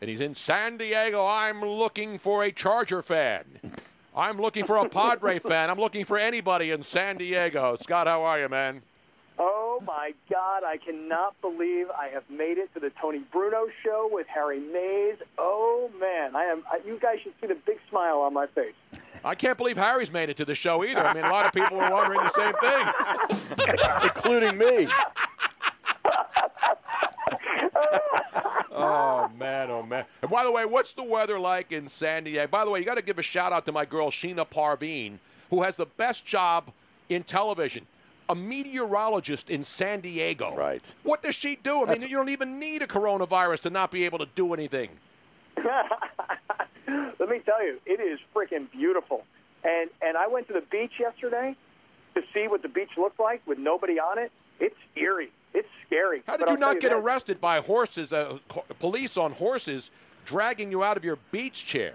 and he's in San Diego. I'm looking for a Charger fan. I'm looking for a Padre fan. I'm looking for anybody in San Diego. Scott, how are you, man? Oh my God! I cannot believe I have made it to the Tony Bruno show with Harry Mayes. Oh man, I am. I, you guys should see the big smile on my face. I can't believe Harry's made it to the show either. I mean, a lot of people were wondering the same thing, including me. Oh man, oh man. And by the way, what's the weather like in San Diego? By the way, you got to give a shout out to my girl Sheena Parveen, who has the best job in television. A meteorologist in San Diego. Right. What does she do? I That's- mean, you don't even need a coronavirus to not be able to do anything. Let me tell you, it is freaking beautiful. And and I went to the beach yesterday to see what the beach looked like with nobody on it. It's eerie. It's scary. How did you not get this. arrested by horses, uh, police on horses, dragging you out of your beach chair?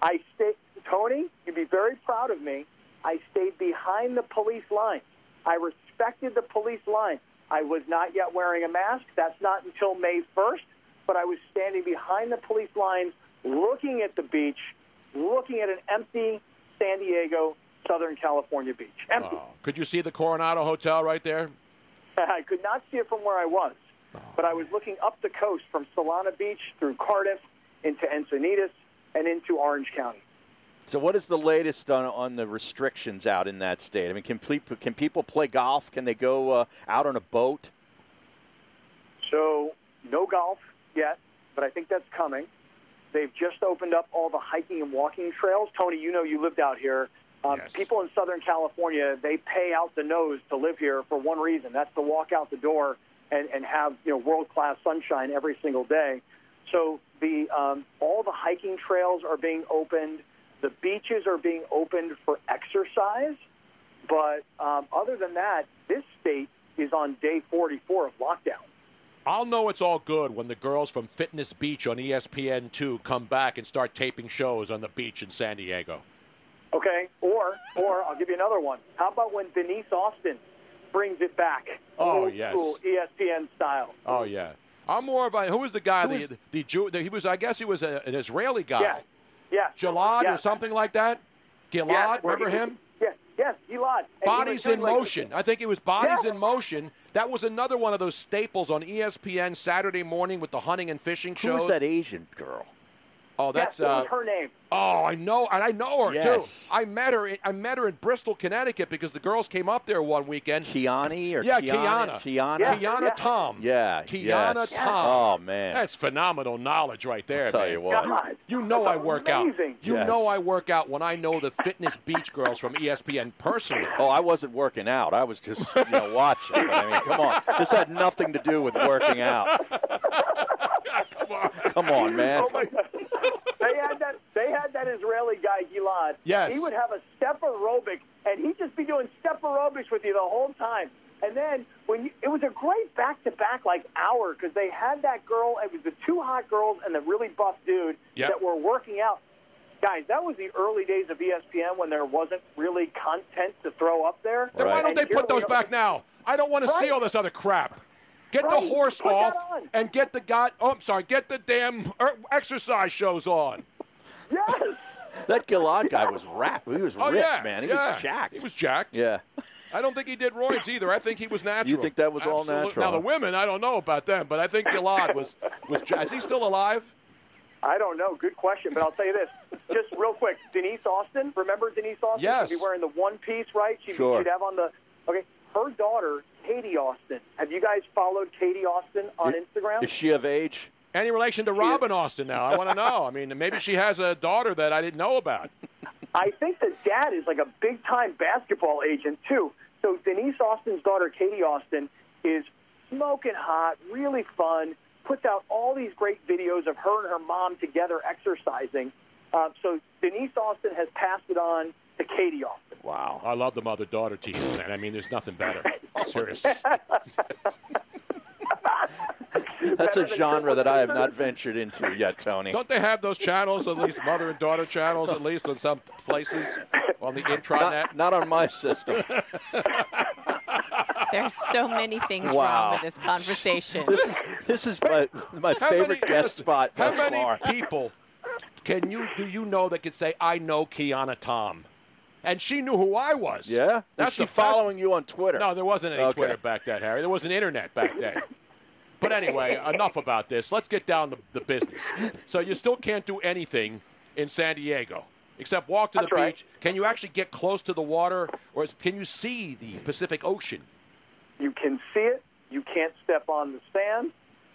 I stayed, Tony, you'd be very proud of me. I stayed behind the police line. I respected the police line. I was not yet wearing a mask. That's not until May 1st, but I was standing behind the police lines, looking at the beach, looking at an empty San Diego, Southern California beach. Empty. Oh, could you see the Coronado Hotel right there? I could not see it from where I was, but I was looking up the coast from Solana Beach through Cardiff into Encinitas and into Orange County. So, what is the latest on, on the restrictions out in that state? I mean, can, can people play golf? Can they go uh, out on a boat? So, no golf yet, but I think that's coming. They've just opened up all the hiking and walking trails. Tony, you know you lived out here. Um, People in Southern California, they pay out the nose to live here for one reason. That's to walk out the door and, and have you know world class sunshine every single day. So the um, all the hiking trails are being opened. The beaches are being opened for exercise. But um, other than that, this state is on day 44 of lockdown. I'll know it's all good when the girls from Fitness Beach on E ESPN2 come back and start taping shows on the beach in San Diego. Okay, or or I'll give you another one. How about when Denise Austin brings it back, Oh, old yes. school ESPN style? Oh yeah, I'm more of a who was the guy? Who the, was- the Jew. The, he was. I guess he was a, an Israeli guy. Yeah, yeah. Gilad yeah. or something like that. Gilad, Yeah, remember he- him? Yeah, yes, Gilad. And he was Bodies in like- Motion. I think it was Bodies Yeah. in Motion. That was another one of those staples on ESPN Saturday morning with the hunting and fishing Who shows. was that Asian girl? Oh, that's yeah, what uh, was her name? Oh, I know, and I know her Yes. too. I met her. In, I met her in Bristol, Connecticut, because the girls came up there one weekend. Kiani or yeah, Kiana? Kiana, Kiana? Kiana Tom. Yeah. Kiana yes. Tom. Oh man. That's phenomenal knowledge right there. I'll tell man. you what. God, You know I work amazing. out. You Yes. know I work out when I know the fitness beach girls from ESPN personally. Oh, I wasn't working out. I was just, you know, watching. But, I mean, come on. This had nothing to do with working out. Come on, man. Oh my God. They had that. They had that Israeli guy Gilad. Yes. He would have a step aerobic, and he'd just be doing step aerobics with you the whole time. And then when you, it was a great back-to-back like hour because they had that girl. It was the two hot girls and the really buff dude Yep. that were working out. Guys, that was the early days of ESPN when there wasn't really content to throw up there. Then why don't And they put those back now? I don't want to see all this other crap. Get Right. the horse Put off and get the god. Oh, I'm sorry. Get the damn er, exercise shows on. Yes. That Gilad guy was rap. He was Oh ripped, yeah, man. He yeah. was jacked. He was jacked. Yeah. I don't think he did roids either. I think he was natural. You think that was all natural, Now the women, I don't know about them, but I think Gilad was was. Is he still alive? I don't know. Good question, but I'll tell you this, just real quick. Denise Austin, remember Denise Austin? Yes. She'd be wearing the one piece, right? She'd, Sure. she'd have on the okay. Her daughter, Katie Austin. Have you guys followed Katie Austin on Instagram? Is she of age? Any relation to Robin Austin now? I want to know. I mean, maybe she has a daughter that I didn't know about. I think the dad is like a big time basketball agent too. So Denise Austin's daughter, Katie Austin, is smoking hot, really fun. Puts out all these great videos of her and her mom together exercising. Uh, so Denise Austin has passed it on to Katie Austin. Wow. I love the mother-daughter team, man. I mean, there's nothing better. Seriously. That's a genre that I have not ventured into yet, Tony. Don't they have those channels, at least mother and daughter channels, at least in some places on the intranet? Not, not on my system. There's so many things wow. wrong with this conversation. This is this is my my how favorite many, guest spot. How many far. people can you do you know that could say I know Kiana Tom? And she knew who I was. Yeah, that's she following you on Twitter. No, there wasn't any okay. Twitter back then, Harry. There was an internet back then. But anyway, enough about this. Let's get down to the business. So you still can't do anything in San Diego except walk to That's the right. beach. Can you actually get close to the water, or is, can you see the Pacific Ocean? You can see it. You can't step on the sand.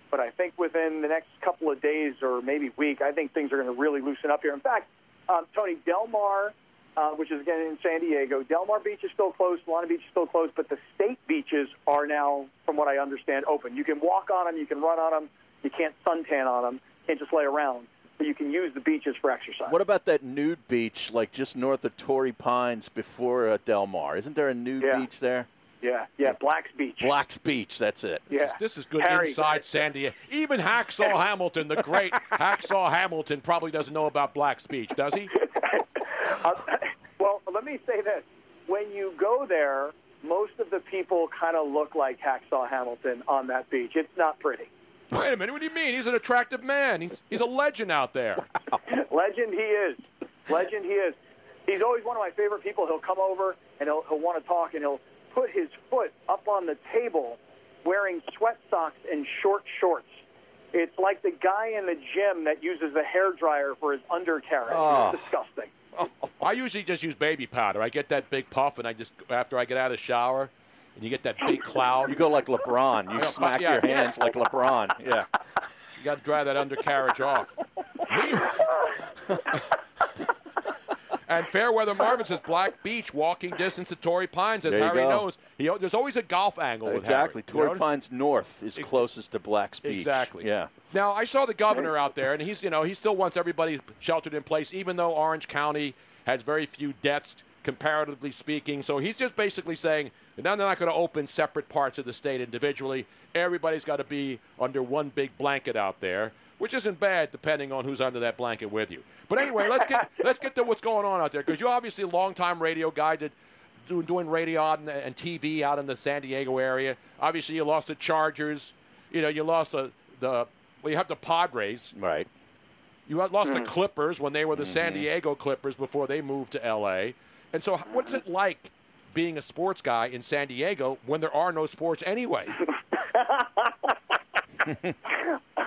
But I think within the next couple of days or maybe week, I think things are going to really loosen up here. In fact, um, Tony Del Mar uh, which is again in San Diego. Del Mar Beach is still closed. Solana Beach is still closed, but the state beaches are now, from what I understand, open. You can walk on them, you can run on them, you can't suntan on them, you can't just lay around. But you can use the beaches for exercise. What about that nude beach, like just north of Torrey Pines before uh, Del Mar? Isn't there a nude yeah. beach there? Yeah, yeah, Black's Beach. Black's Beach, that's it. Yeah. This is, this is good Harry, inside San Diego. Even Hacksaw Hamilton, the great Hacksaw Hamilton, probably doesn't know about Black's Beach, does he? Uh, well, let me say this. When you go there, most of the people kind of look like Hacksaw Hamilton on that beach. It's not pretty. Wait a minute. What do you mean? He's an attractive man. He's, he's a legend out there. legend he is. Legend he is. He's always one of my favorite people. He'll come over and he'll, he'll want to talk and he'll put his foot up on the table wearing sweat socks and short shorts. It's like the guy in the gym that uses the hair dryer for his undercarriage. Oh. It's ah. disgusting. I usually just use baby powder. I get that big puff, and I just after I get out of the shower, and you get that big cloud. You go like LeBron. You smack yeah. your hands like LeBron. Yeah. You got to dry that undercarriage off. And Fairweather Marvin says Black Beach, walking distance to Torrey Pines. As Harry go. knows, he, there's always a golf angle. Exactly. Torrey you know? Pines North is closest to Black's Beach. Exactly. Yeah. Now I saw the governor out there, and he's you know he still wants everybody sheltered in place, even though Orange County has very few deaths comparatively speaking. So he's just basically saying now they're not going to open separate parts of the state individually. Everybody's got to be under one big blanket out there which isn't bad depending on who's under that blanket with you. But anyway, let's get let's get to what's going on out there because you're obviously a longtime radio guy did doing, doing radio and, and TV out in the San Diego area. Obviously, you lost the Chargers. You know, you lost the the well, you have the Padres. Right. You lost mm. the Clippers when they were the mm-hmm. San Diego Clippers before they moved to L.A. And so, what's it like being a sports guy in San Diego when there are no sports anyway?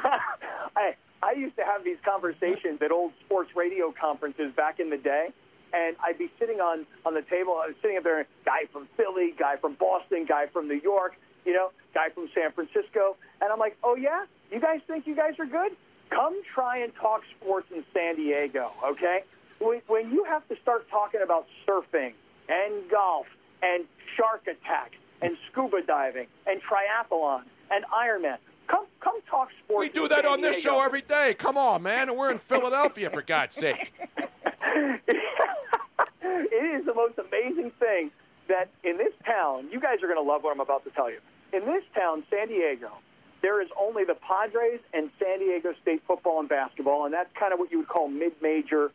I I used to have these conversations at old sports radio conferences back in the day, and I'd be sitting on on the table. I was sitting up there, guy from Philly, guy from Boston, guy from New York, you know, guy from San Francisco, and I'm like, oh yeah, you guys think you guys are good? Come try and talk sports in San Diego, okay? When, when you have to start talking about surfing and golf and shark attacks and scuba diving and triathlon and Ironman, Come, talk sports. We do that on this show every day. Come on, man. And we're in Philadelphia, for God's sake. it is the most amazing thing that in this town, you guys are going to love what I'm about to tell you. In this town, San Diego, there is only the Padres and San Diego State football and basketball, and that's kind of what you would call mid-major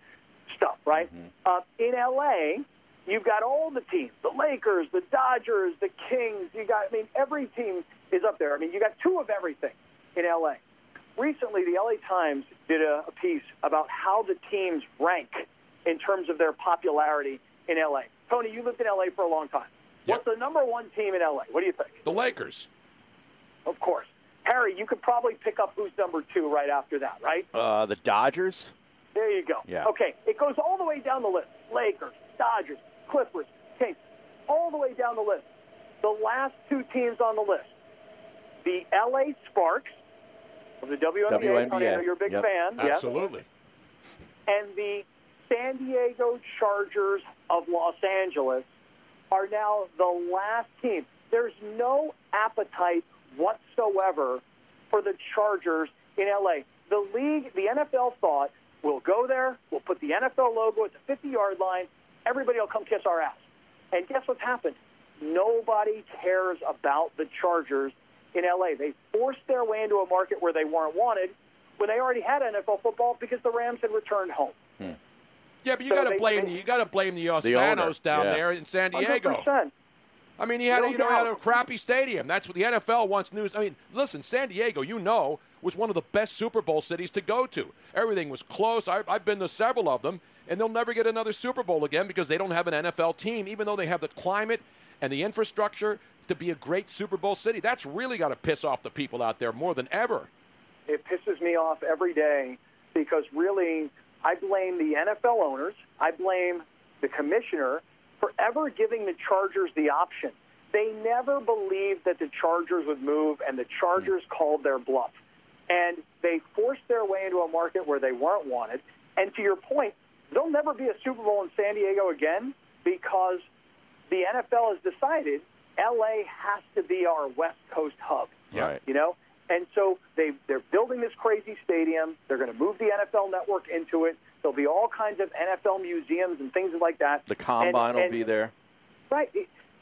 stuff, right? Mm-hmm. Uh, in LA, you've got all the teams: the Lakers, the Dodgers, the Kings. You got, I mean, every team is up there. I mean, you got two of everything in LA. Recently, the LA Times did a, a piece about how the teams rank in terms of their popularity in LA. Tony, you lived in LA for a long time. Yep. What's the number one team in LA? What do you think? The Lakers. Of course. Harry, you could probably pick up who's number two right after that, right? Uh, the Dodgers. There you go. Yeah. Okay, it goes all the way down the list. Lakers, Dodgers, Clippers, Kings, all the way down the list. The last two teams on the list the LA Sparks of the WNBA. WNBA. Tony, I know you're a big yep. fan. Absolutely. And the San Diego Chargers of Los Angeles are now the last team. There's no appetite whatsoever for the Chargers in LA. The league, the NFL thought, we'll go there, we'll put the NFL logo at the 50 yard line, everybody will come kiss our ass. And guess what's happened? Nobody cares about the Chargers in LA. They forced their way into a market where they weren't wanted when they already had NFL football because the Rams had returned home. Hmm. Yeah, but you so got to blame they, you got to blame the Spanos down yeah. there in San Diego. 100%. I mean, he had, a, you know, he had a crappy stadium. That's what the NFL wants news. I mean, listen, San Diego, you know, was one of the best Super Bowl cities to go to. Everything was close. I, I've been to several of them, and they'll never get another Super Bowl again because they don't have an NFL team, even though they have the climate and the infrastructure to be a great Super Bowl city. That's really got to piss off the people out there more than ever. It pisses me off every day because really, I blame the NFL owners. I blame the commissioner for ever giving the Chargers the option. They never believed that the Chargers would move, and the Chargers mm. called their bluff. And they forced their way into a market where they weren't wanted. And to your point, there'll never be a Super Bowl in San Diego again because the NFL has decided LA has to be our West Coast hub. Right. You know? And so they they're building this crazy stadium. They're going to move the NFL network into it. There'll be all kinds of NFL museums and things like that. The combine and, will and, be there. Right.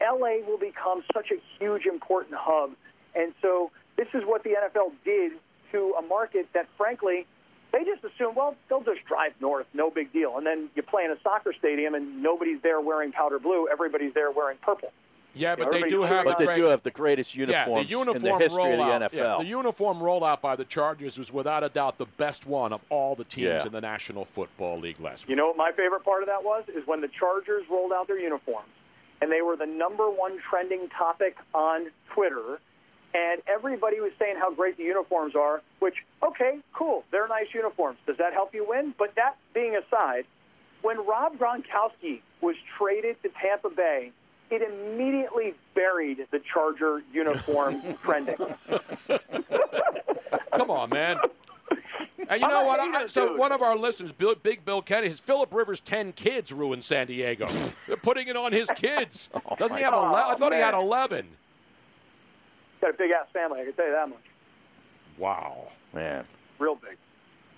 LA will become such a huge important hub. And so this is what the NFL did to a market that frankly they just assume, well, they'll just drive north, no big deal. And then you play in a soccer stadium and nobody's there wearing powder blue, everybody's there wearing purple. Yeah, but they do have. But they do have the greatest uniforms yeah, the uniform in the history rollout, of the NFL. Yeah, the uniform rollout by the Chargers was without a doubt the best one of all the teams yeah. in the National Football League last week. You know what my favorite part of that was? Is when the Chargers rolled out their uniforms, and they were the number one trending topic on Twitter, and everybody was saying how great the uniforms are. Which, okay, cool, they're nice uniforms. Does that help you win? But that being aside, when Rob Gronkowski was traded to Tampa Bay it immediately buried the Charger uniform trending. Come on, man. And you know what? I, so one of our listeners, Bill, Big Bill Kenny, his Philip Rivers' ten kids ruined San Diego. They're putting it on his kids. oh Doesn't he have eleven? I thought man. he had eleven. Got a big ass family. I can tell you that much. Wow, man, real big.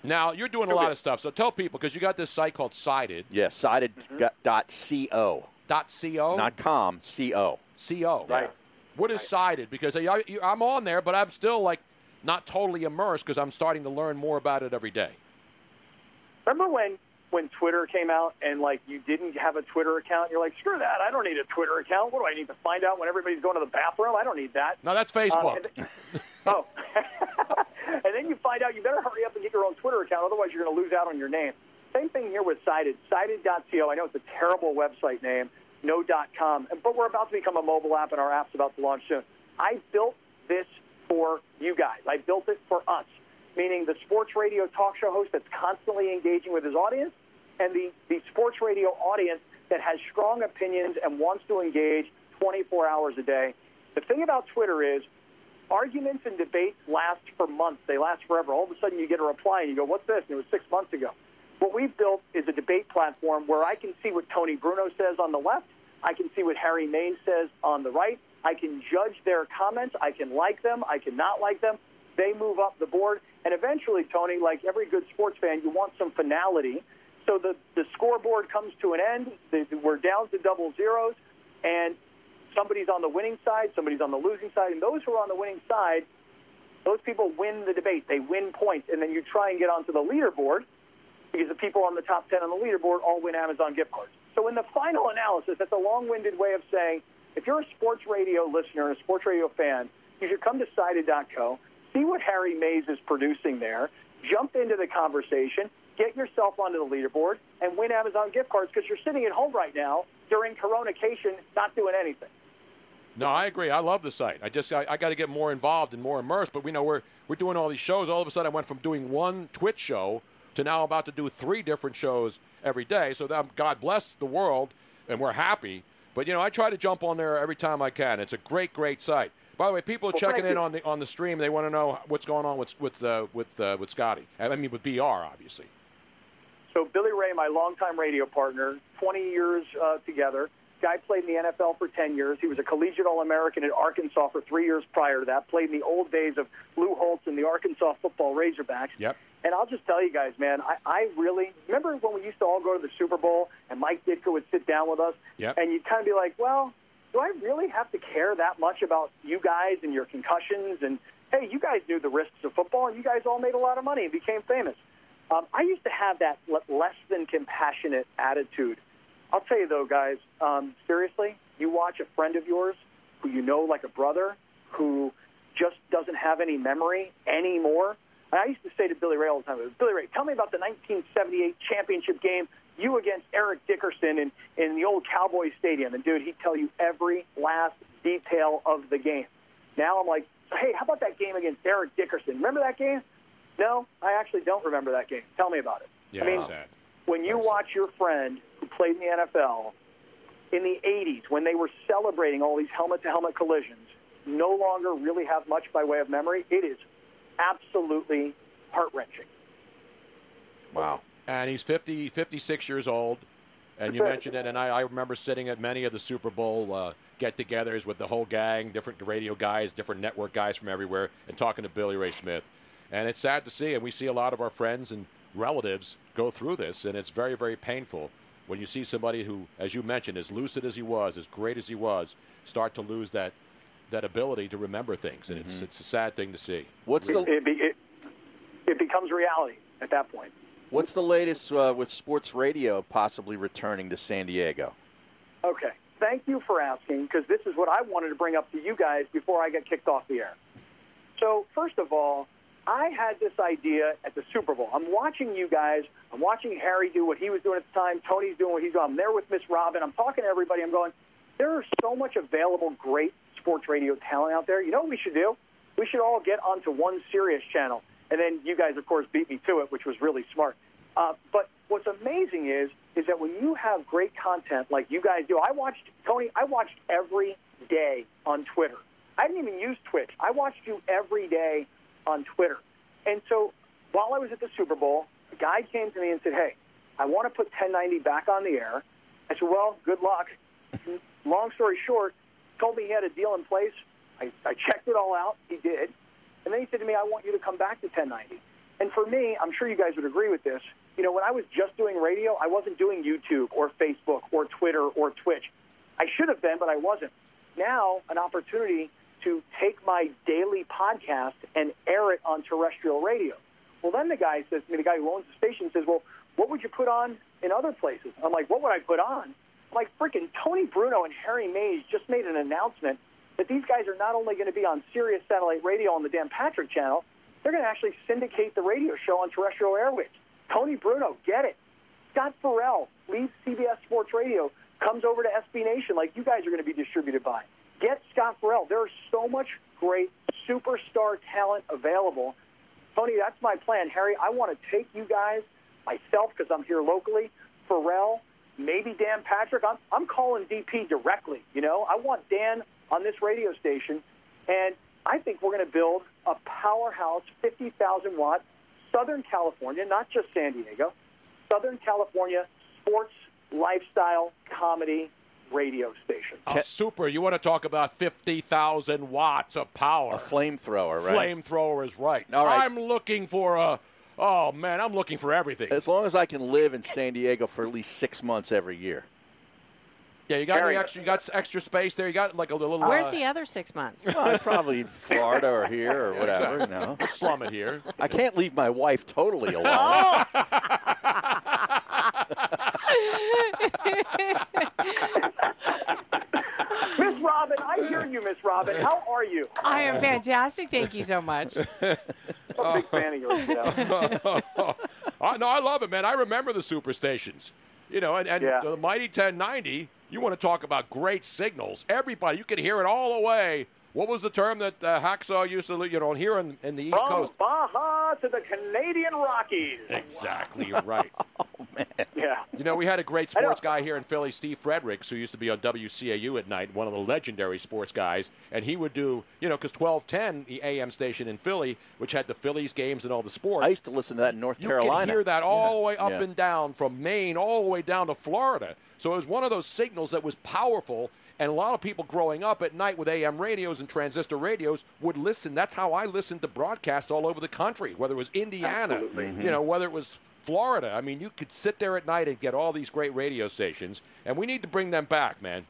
Now you're doing a lot of stuff. So tell people because you got this site called Sided. Yes, Yeah, sided.co. Mm-hmm. Dot co. Not com. Co. Co. Right. What is right. sided? Because I, I'm on there, but I'm still like not totally immersed because I'm starting to learn more about it every day. Remember when when Twitter came out and like you didn't have a Twitter account? You're like, screw that. I don't need a Twitter account. What do I need to find out when everybody's going to the bathroom? I don't need that. No, that's Facebook. Um, and oh. and then you find out you better hurry up and get your own Twitter account, otherwise you're going to lose out on your name. Same thing here with Sided. Sided.co. I know it's a terrible website name, no.com, but we're about to become a mobile app, and our app's about to launch soon. I built this for you guys. I built it for us, meaning the sports radio talk show host that's constantly engaging with his audience, and the, the sports radio audience that has strong opinions and wants to engage 24 hours a day. The thing about Twitter is arguments and debates last for months. They last forever. All of a sudden you get a reply and you go, what's this? And it was six months ago. What we've built is a debate platform where I can see what Tony Bruno says on the left. I can see what Harry Mayes says on the right. I can judge their comments. I can like them. I can not like them. They move up the board. And eventually, Tony, like every good sports fan, you want some finality. So the, the scoreboard comes to an end. We're down to double zeros. And somebody's on the winning side, somebody's on the losing side. And those who are on the winning side, those people win the debate. They win points. And then you try and get onto the leaderboard because the people on the top 10 on the leaderboard all win Amazon gift cards. So in the final analysis, that's a long-winded way of saying if you're a sports radio listener and a sports radio fan, you should come to Sided.co, see what Harry Mayes is producing there, jump into the conversation, get yourself onto the leaderboard, and win Amazon gift cards because you're sitting at home right now during coronation not doing anything. No, I agree. I love the site. I just I, I got to get more involved and more immersed. But we know we're we're doing all these shows. All of a sudden, I went from doing one Twitch show to now about to do three different shows every day. So that, God bless the world, and we're happy. But you know, I try to jump on there every time I can. It's a great, great site. By the way, people are well, checking in you. on the on the stream. They want to know what's going on with with uh, with uh, with Scotty. I mean, with BR, obviously. So Billy Ray, my longtime radio partner, 20 years uh, together. Guy played in the NFL for 10 years. He was a collegiate All-American at Arkansas for three years prior to that. Played in the old days of Lou Holtz and the Arkansas football Razorbacks. Yep. And I'll just tell you guys, man, I, I really remember when we used to all go to the Super Bowl and Mike Ditka would sit down with us, yep. and you'd kind of be like, well, do I really have to care that much about you guys and your concussions? And hey, you guys knew the risks of football, and you guys all made a lot of money and became famous. Um, I used to have that less than compassionate attitude. I'll tell you though, guys, um, seriously, you watch a friend of yours who you know like a brother, who just doesn't have any memory anymore. And I used to say to Billy Ray all the time, Billy Ray, tell me about the 1978 championship game, you against Eric Dickerson in, in the old Cowboy Stadium. And, dude, he'd tell you every last detail of the game. Now I'm like, hey, how about that game against Eric Dickerson? Remember that game? No, I actually don't remember that game. Tell me about it. Yeah, I mean, sad. when you watch your friend who played in the NFL in the 80s, when they were celebrating all these helmet to helmet collisions, no longer really have much by way of memory, it is absolutely heart wrenching. Wow. And he's 50, 56 years old. And you mentioned it, and I, I remember sitting at many of the Super Bowl uh, get-togethers with the whole gang, different radio guys, different network guys from everywhere, and talking to Billy Ray Smith. And it's sad to see, and we see a lot of our friends and relatives go through this, and it's very, very painful when you see somebody who, as you mentioned, as lucid as he was, as great as he was, start to lose that that ability to remember things, and it's it's a sad thing to see. What's the it, be- it, it becomes reality at that point. What's the latest uh, with sports radio possibly returning to San Diego? Okay. Thank you for asking because this is what I wanted to bring up to you guys before I get kicked off the air. So, first of all, I had this idea at the Super Bowl. I'm watching you guys. I'm watching Harry do what he was doing at the time. Tony's doing what he's doing. I'm there with Miss Robin. I'm talking to everybody. I'm going, there is so much available great sports radio talent out there. You know what we should do? We should all get onto one Sirius channel. And then you guys, of course, beat me to it, which was really smart. Uh, but what's amazing is is that when you have great content like you guys do, I watched Tony. I watched every day on Twitter. I didn't even use Twitch. I watched you every day on Twitter. And so while I was at the Super Bowl, a guy came to me and said, "Hey, I want to put 1090 back on the air." I said, "Well, good luck." Long story short, told me he had a deal in place. I, I checked it all out. He did. And then he said to me, I want you to come back to 1090. And for me, I'm sure you guys would agree with this. You know, when I was just doing radio, I wasn't doing YouTube or Facebook or Twitter or Twitch. I should have been, but I wasn't. Now, an opportunity to take my daily podcast and air it on terrestrial radio. Well, then the guy says me, the guy who owns the station says, Well, what would you put on in other places? I'm like, What would I put on? Like, freaking Tony Bruno and Harry Mayes just made an announcement that these guys are not only going to be on Sirius Satellite Radio on the Dan Patrick channel, they're going to actually syndicate the radio show on terrestrial airwaves. Tony Bruno, get it. Scott Ferrall leaves CBS Sports Radio, comes over to SB Nation like you guys are going to be distributed by. Get Scott Ferrall. There is so much great superstar talent available. Tony, that's my plan. Harry, I want to take you guys, myself, because I'm here locally, Ferrall, maybe Dan Patrick. I'm, I'm calling DP directly. You know, I want Dan on this radio station, and I think we're going to build a powerhouse 50,000 watt Southern California, not just San Diego, Southern California sports lifestyle comedy radio station. Oh, super. You want to talk about 50,000 watts of power. A flamethrower, right? Flamethrower is right. All right. I'm looking for a. Oh, man, I'm looking for everything. As long as I can live in San Diego for at least six months every year. Yeah, you got any extra? You got extra space there? You got like a little. Where's uh, the other six months? Well, probably Florida or here or whatever. You know. We'll slum it here. I can't leave my wife totally alone. Miss Robin, I hear you, Miss Robin. How are you? I am fantastic. Thank you so much. I'm a big fan of yours. You know? No, I love it, man. I remember the superstations. You know, and, and Yeah. the Mighty 1090, you want to talk about great signals. Everybody, you can hear it all the way. What was the term that uh, Hacksaw used to, you know, here in, in the East From Coast? Baja to the Canadian Rockies. Exactly right. Yeah. You know, we had a great sports guy here in Philly, Steve Fredericks, who used to be on WCAU at night, one of the legendary sports guys. And he would do, you know, because 1210, the AM station in Philly, which had the Phillies games and all the sports. I used to listen to that in North you Carolina. can hear that all the way up Yeah. and down from Maine all the way down to Florida. So it was one of those signals that was powerful. And a lot of people growing up at night with AM radios and transistor radios would listen. That's how I listened to broadcasts all over the country, whether it was Indiana, Absolutely. you know, mm-hmm. whether it was Florida. I mean, you could sit there at night and get all these great radio stations, and we need to bring them back, man.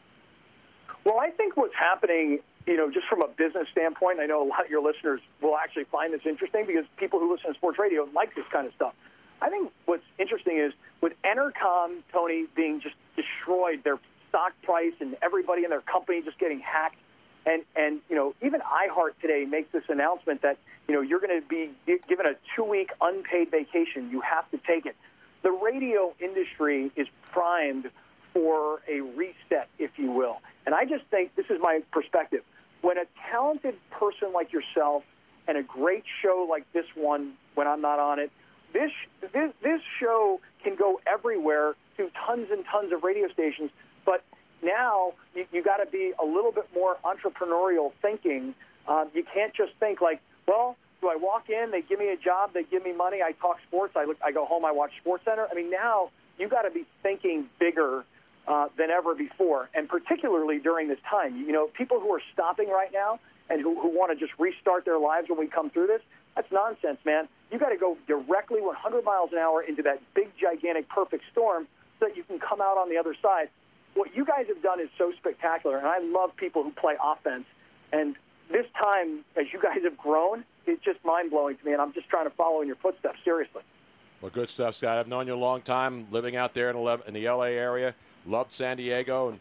Well, I think what's happening, you know, just from a business standpoint, I know a lot of your listeners will actually find this interesting because people who listen to sports radio like this kind of stuff. I think what's interesting is with Entercom, Tony, being just destroyed, their stock price and everybody in their company just getting hacked. And and you know, even iHeart today makes this announcement that you know you're going to be given a two week unpaid vacation. You have to take it. The radio industry is primed for a reset, if you will. And I just think this is my perspective. When a talented person like yourself and a great show like this one, when I'm not on it, this this, this show can go everywhere to tons and tons of radio stations. But now you, you got to be a little bit more entrepreneurial thinking. Um, you can't just think like, well, do I walk in? They give me a job. They give me money. I talk sports. I look. I go home. I watch Sports Center. I mean, now you got to be thinking bigger uh, than ever before, and particularly during this time. You know, people who are stopping right now and who, who want to just restart their lives when we come through this. That's nonsense, man. You got to go directly 100 miles an hour into that big, gigantic, perfect storm so that you can come out on the other side. What you guys have done is so spectacular, and I love people who play offense. And this time, as you guys have grown, it's just mind blowing to me, and I'm just trying to follow in your footsteps. Seriously. Well, good stuff, Scott. I've known you a long time, living out there in, 11, in the LA area. Loved San Diego and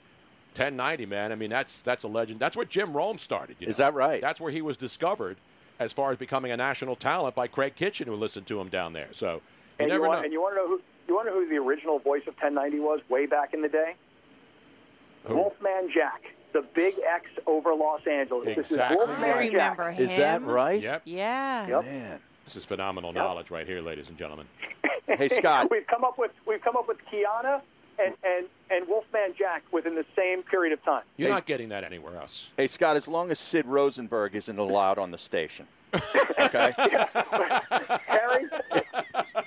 1090, man. I mean, that's that's a legend. That's where Jim Rome started. Is know? that right? That's where he was discovered as far as becoming a national talent by Kraig Kitchin, who listened to him down there. So you and never you want, know. And you want to know who you want to know who the original voice of 1090 was way back in the day? Who? Wolfman Jack, the Big X over Los Angeles. Exactly. This is Wolfman I remember Jack. him. Is that right? Yep. Yeah. Yep. Man. This is phenomenal Yep. knowledge right here, ladies and gentlemen. Hey, Scott. we've come up with we've come up with Kiana and, and, and Wolfman Jack within the same period of time. You're Hey. not getting that anywhere else. Hey, Scott, as long as Sid Rosenberg isn't allowed on the station. Okay? Harry,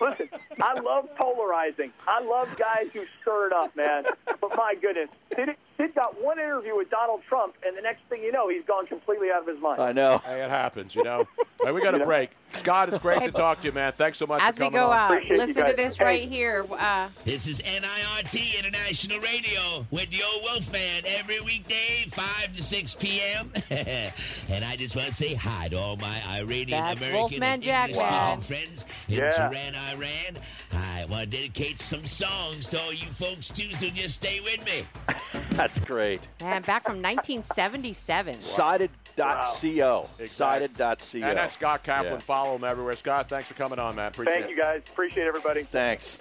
listen, I love polarizing. I love guys who stir it up, man. But my goodness, Sid, Sid got one interview with Donald Trump, and the next thing you know, he's gone completely out of his mind. I know. Hey, it happens, you know. Hey, we got a break. Scott, it's great to talk to you, man. Thanks so much As we go on. out, Appreciate listen to this Hey. right here. Uh, This is NIRT International Radio with the old Wolfman every weekday, 5 to 6 p.m. and I just want to say hi to all my Iranian That's American Wolfman and Jack, English man. friends in Yeah. Tehran, Iran. I want to dedicate some songs to all you folks too, so just stay with me. That's great. man, back from 1977. Sided.co. Sided.co. And that's Scott Kaplan. Yeah. Follow him everywhere. Scott, thanks for coming on, man. Appreciate Thank it. you guys. Appreciate everybody. Thanks.